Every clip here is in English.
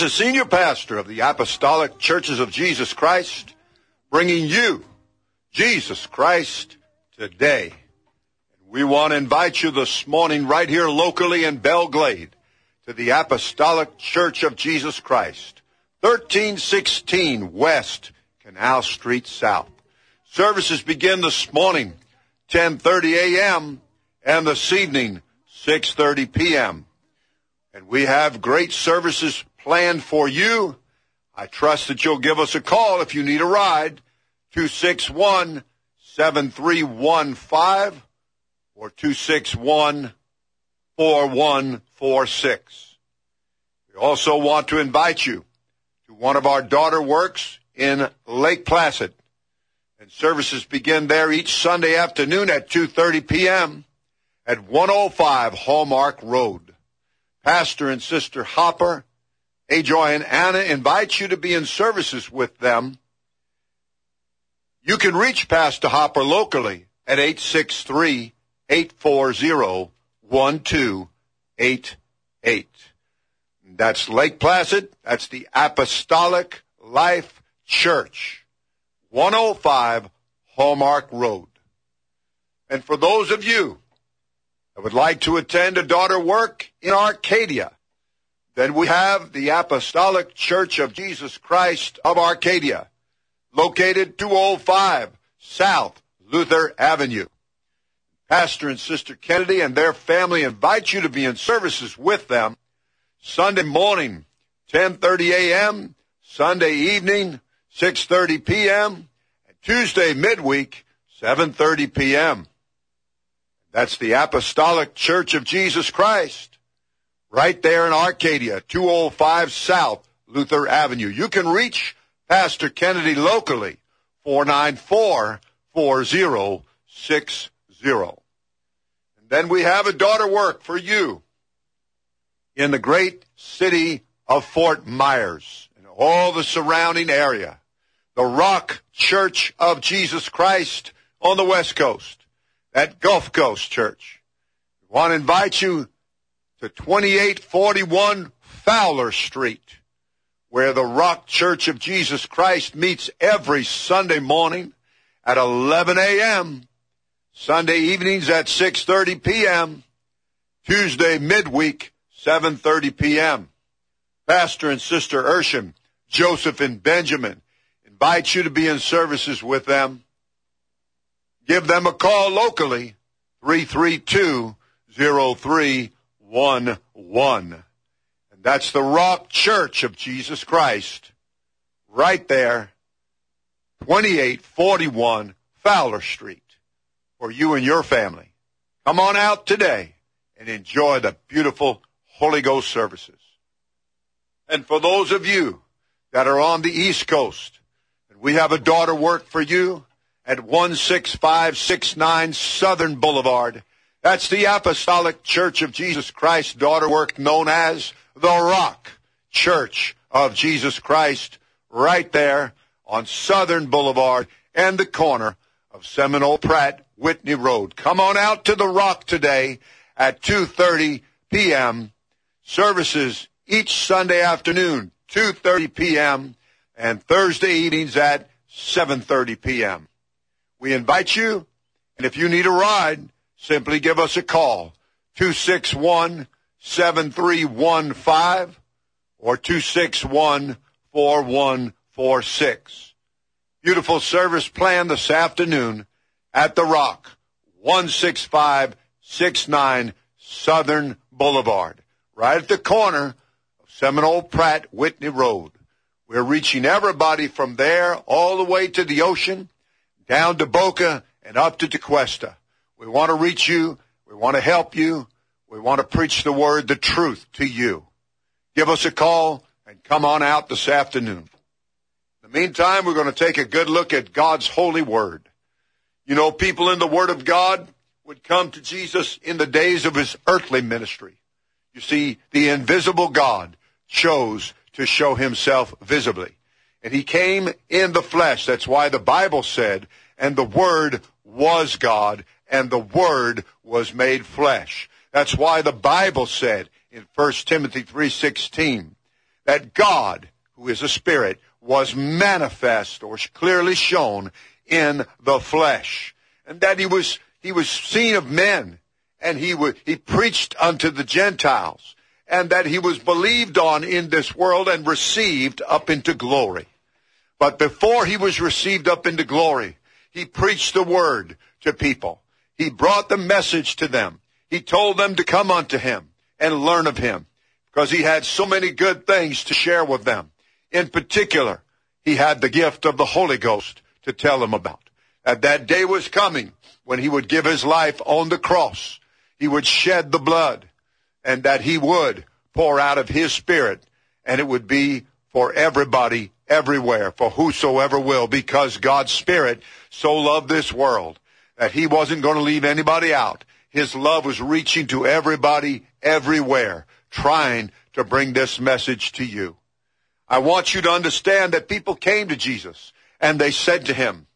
Is Senior Pastor of the Apostolic Churches of Jesus Christ, bringing you Jesus Christ today. We want to invite you this morning right here locally in Belle Glade to the Apostolic Church of Jesus Christ, 1316 West Canal Street South. Services begin this morning, 10:30 a.m. and this evening, 6:30 p.m. And we have great services planned for you. I trust that you'll give us a call if you need a ride, 261 7315 or 261 4146. We also want to invite you to one of our daughter works in Lake Placid. And services begin there each Sunday afternoon at 2.30 p.m. at 105 Hallmark Road. Pastor and Sister Hopper, Ajoy and Anna invite you to be in services with them. You can reach Pastor Hopper locally at 863 840 1288. That's Lake Placid. That's the Apostolic Life Church. 105 Hallmark Road. And for those of you that would like to attend a daughter work in Arcadia, then we have the Apostolic Church of Jesus Christ of Arcadia, located 205 South Luther Avenue. Pastor and Sister Kennedy and their family invite you to be in services with them Sunday morning, 10:30 a.m., Sunday evening, 6:30 p.m., and Tuesday midweek, 7:30 p.m. That's the Apostolic Church of Jesus Christ, right there in Arcadia, 205 South Luther Avenue. You can reach Pastor Kennedy locally, 494 4060. And then we have a daughter work for you in the great city of Fort Myers and all the surrounding area. The Rock Church of Jesus Christ on the West Coast, that Gulf Coast Church. We want to invite you to 2841 Fowler Street, where the Rock Church of Jesus Christ meets every Sunday morning at 11 a.m., Sunday evenings at 6.30 p.m., Tuesday midweek, 7.30 p.m. Pastor and Sister Ursham, Joseph and Benjamin invite you to be in services with them. Give them a call locally, 332-0311. And that's the Rock Church of Jesus Christ, right there, 2841 Fowler Street, for you and your family. Come on out today and enjoy the beautiful Holy Ghost services. And for those of you that are on the East Coast, we have a daughter work for you at 16569 Southern Boulevard. That's the Apostolic Church of Jesus Christ daughter work known as the Rock Church of Jesus Christ right there on Southern Boulevard and the corner of Seminole Pratt Whitney Road. Come on out to the Rock today at 2.30 p.m. Services each Sunday afternoon, 2.30 p.m. and Thursday evenings at 7.30 p.m. We invite you, and if you need a ride, simply give us a call, 261-7315 or 261-4146. Beautiful service planned this afternoon at The Rock, 16569 Southern Boulevard, right at the corner of Seminole Pratt Whitney Road. We're reaching everybody from there all the way to the ocean, down to Boca, and up to Tequesta. We want to reach you. We want to help you. We want to preach the word, the truth to you. Give us a call and come on out this afternoon. In the meantime, we're going to take a good look at God's holy word. You know, people in the word of God would come to Jesus in the days of his earthly ministry. You see, the invisible God chose to show himself visibly. And he came in the flesh. That's why the Bible said, and the Word was God, and the Word was made flesh. That's why the Bible said in 1 Timothy 3:16 that God, who is a spirit, was manifest or clearly shown in the flesh, and that he was he was seen of men, and he was, he preached unto the Gentiles, and that he was believed on in this world and received up into glory. But before he was received up into glory, he preached the word to people. He brought the message to them. He told them to come unto him and learn of him because he had so many good things to share with them. In particular, he had the gift of the Holy Ghost to tell them about. That that day was coming when he would give his life on the cross. He would shed the blood and that he would pour out of his spirit and it would be for everybody everywhere for whosoever will because God's spirit so loved this world that he wasn't going to leave anybody out. His love was reaching to everybody everywhere trying to bring this message to you. I want you to understand that people came to Jesus and they said to him,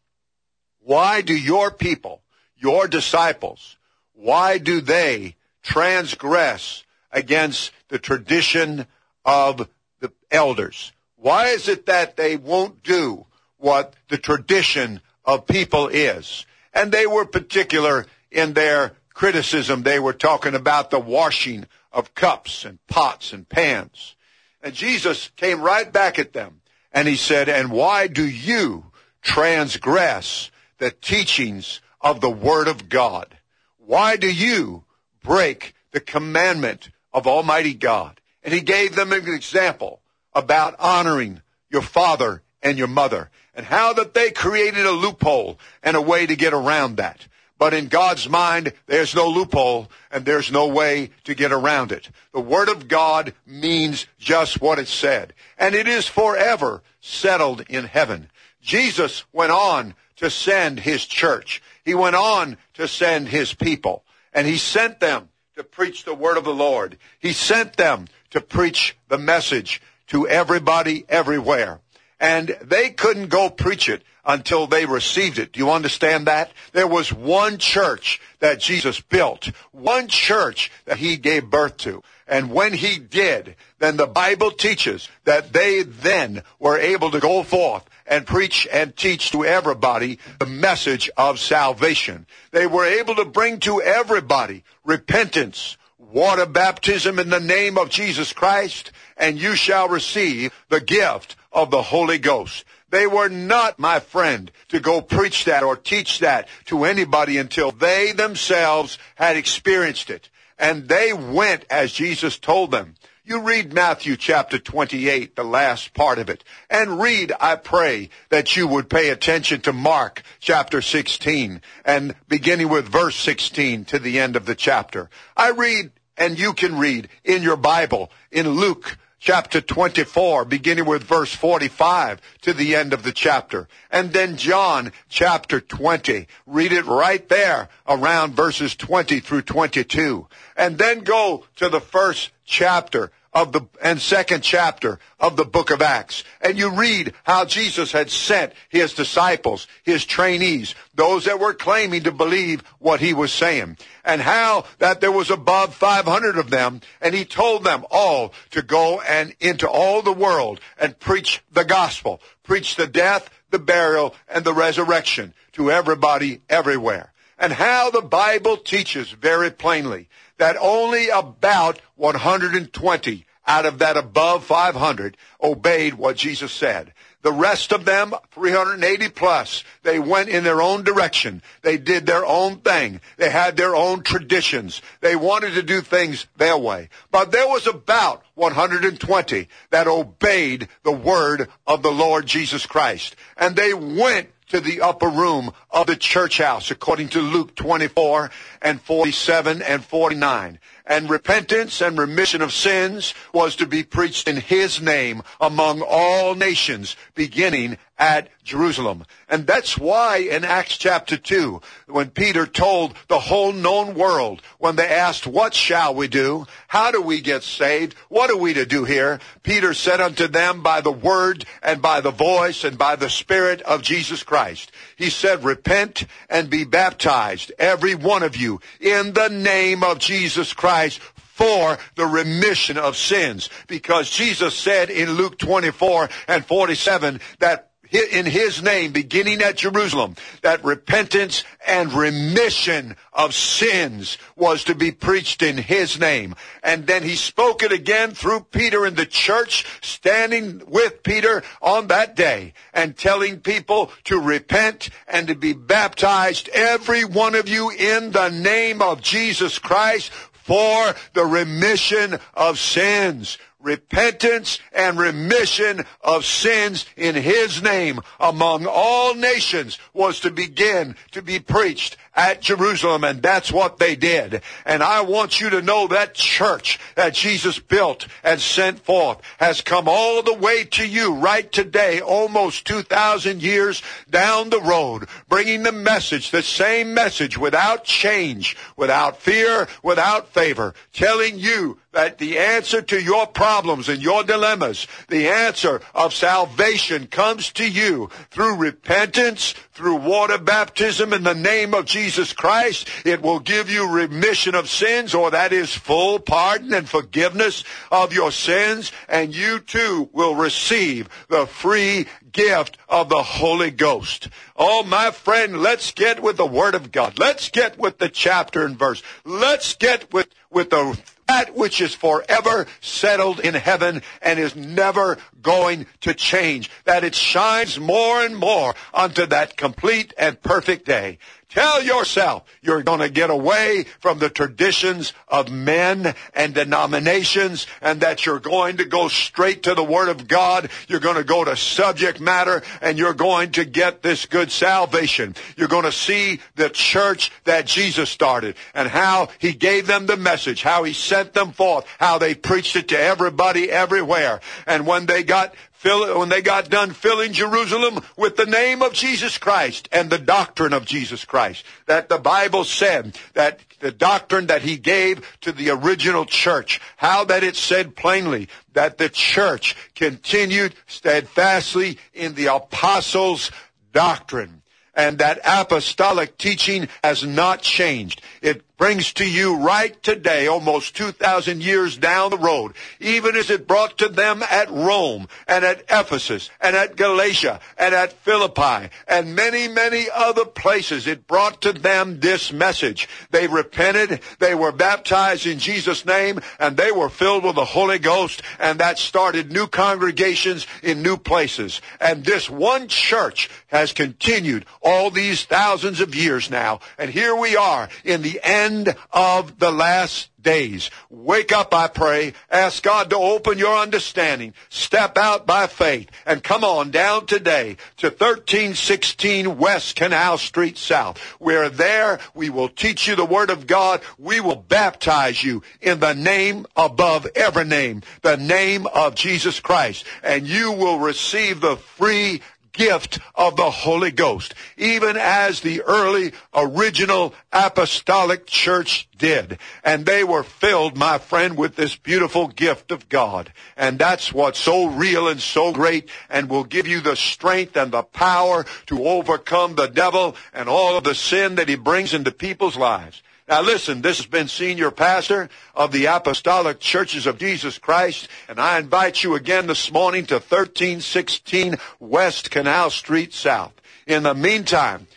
why do your people, your disciples, why do they transgress against the tradition of the elders? Why is it that they won't do what the tradition of people is? And they were particular in their criticism. They were talking about the washing of cups and pots and pans. And Jesus came right back at them and he said, and why do you transgress the teachings of the Word of God? Why do you break the commandment of Almighty God? And he gave them an example about honoring your father and your mother and how that they created a loophole and a way to get around that. But in God's mind, there's no loophole and there's no way to get around it. The Word of God means just what it said. And it is forever settled in heaven. Jesus went on to send His church. He went on to send His people. And He sent them to preach the Word of the Lord. He sent them to preach the message to everybody everywhere. And they couldn't go preach it until they received it. Do you understand that? There was one church that Jesus built, one church that he gave birth to. And when he did, then the Bible teaches that they then were able to go forth and preach and teach to everybody the message of salvation. They were able to bring to everybody repentance, water baptism in the name of Jesus Christ, and you shall receive the gift of the Holy Ghost. They were not, my friend, to go preach that or teach that to anybody until they themselves had experienced it. And they went as Jesus told them. You read Matthew chapter 28, the last part of it, and read, I pray, that you would pay attention to Mark chapter 16 and beginning with verse 16 to the end of the chapter. I read, and you can read in your Bible in Luke chapter 24, beginning with verse 45 to the end of the chapter. And then John chapter 20. Read it right there around verses 20 through 22. And then go to the first chapter of the, and second chapter of the book of Acts. And you read how Jesus had sent his disciples, his trainees, those that were claiming to believe what he was saying. And how that there was above 500 of them. And he told them all to go and into all the world and preach the gospel. Preach the death, the burial, and the resurrection to everybody everywhere and how the Bible teaches very plainly that only about 120 out of that above 500 obeyed what Jesus said. The rest of them, 380 plus, they went in their own direction. They did their own thing. They had their own traditions. They wanted to do things their way. But there was about 120 that obeyed the word of the Lord Jesus Christ. And they went to the upper room of the church house, according to Luke 24 and 47 and 49. And repentance and remission of sins was to be preached in his name among all nations, beginning at Jerusalem. And that's why in Acts chapter 2, when Peter told the whole known world, when they asked, what shall we do? How do we get saved? What are we to do here? Peter said unto them by the word and by the voice and by the spirit of Jesus Christ. He said, repent and be baptized, every one of you, in the name of Jesus Christ for the remission of sins. Because Jesus said in Luke 24 and 47 that in his name, beginning at Jerusalem, that repentance and remission of sins was to be preached in his name. And then he spoke it again through Peter in the church, standing with Peter on that day and telling people to repent and to be baptized, every one of you in the name of Jesus Christ for the remission of sins. Repentance and remission of sins in his name among all nations was to begin to be preached at Jerusalem, and that's what they did. And I want you to know that church that Jesus built and sent forth has come all the way to you right today, almost 2,000 years down the road, bringing the message, the same message without change, without fear, without favor, telling you that the answer to your problems and your dilemmas, the answer of salvation comes to you through repentance, through water baptism in the name of Jesus Christ. It will give you remission of sins, or that is full pardon and forgiveness of your sins, and you too will receive the free gift of the Holy Ghost. Oh, my friend, let's get with the Word of God. Let's get with the chapter and verse. Let's get with, with the that which is forever settled in heaven and is never going to change, that it shines more and more unto that complete and perfect day. Tell yourself you're going to get away from the traditions of men and denominations and that you're going to go straight to the Word of God. You're going to go to subject matter and you're going to get this good salvation. You're going to see the church that Jesus started and how He gave them the message, how He sent them forth, how they preached it to everybody everywhere. And when they got fill, when they got done filling Jerusalem with the name of Jesus Christ and the doctrine of Jesus Christ. That the Bible said that the doctrine that he gave to the original church, how that it said plainly that the church continued steadfastly in the apostles' doctrine and that apostolic teaching has not changed. It brings to you right today, almost 2,000 years down the road, even as it brought to them at Rome and at Ephesus and at Galatia and at Philippi and many, many other places. It brought to them this message. They repented, they were baptized in Jesus' name, and they were filled with the Holy Ghost, and that started new congregations in new places. And this one church has continued all these thousands of years now, and here we are in the end end of the last days. Wake up, I pray. Ask God to open your understanding. Step out by faith and come on down today to 1316 West Canal Street South. We're there we will teach you the Word of God. We will baptize you in the name above every name, the name of Jesus Christ. And you will receive the free gift of the Holy Ghost, even as the early original apostolic church did. And they were filled, my friend, with this beautiful gift of God. And that's what's so real and so great and will give you the strength and the power to overcome the devil and all of the sin that he brings into people's lives. Now listen, this has been Senior Pastor of the Apostolic Churches of Jesus Christ, and I invite you again this morning to 1316 West Canal Street South. In the meantime,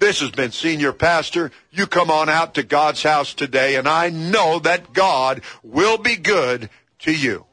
this has been Senior Pastor. You come on out to God's house today, and I know that God will be good to you.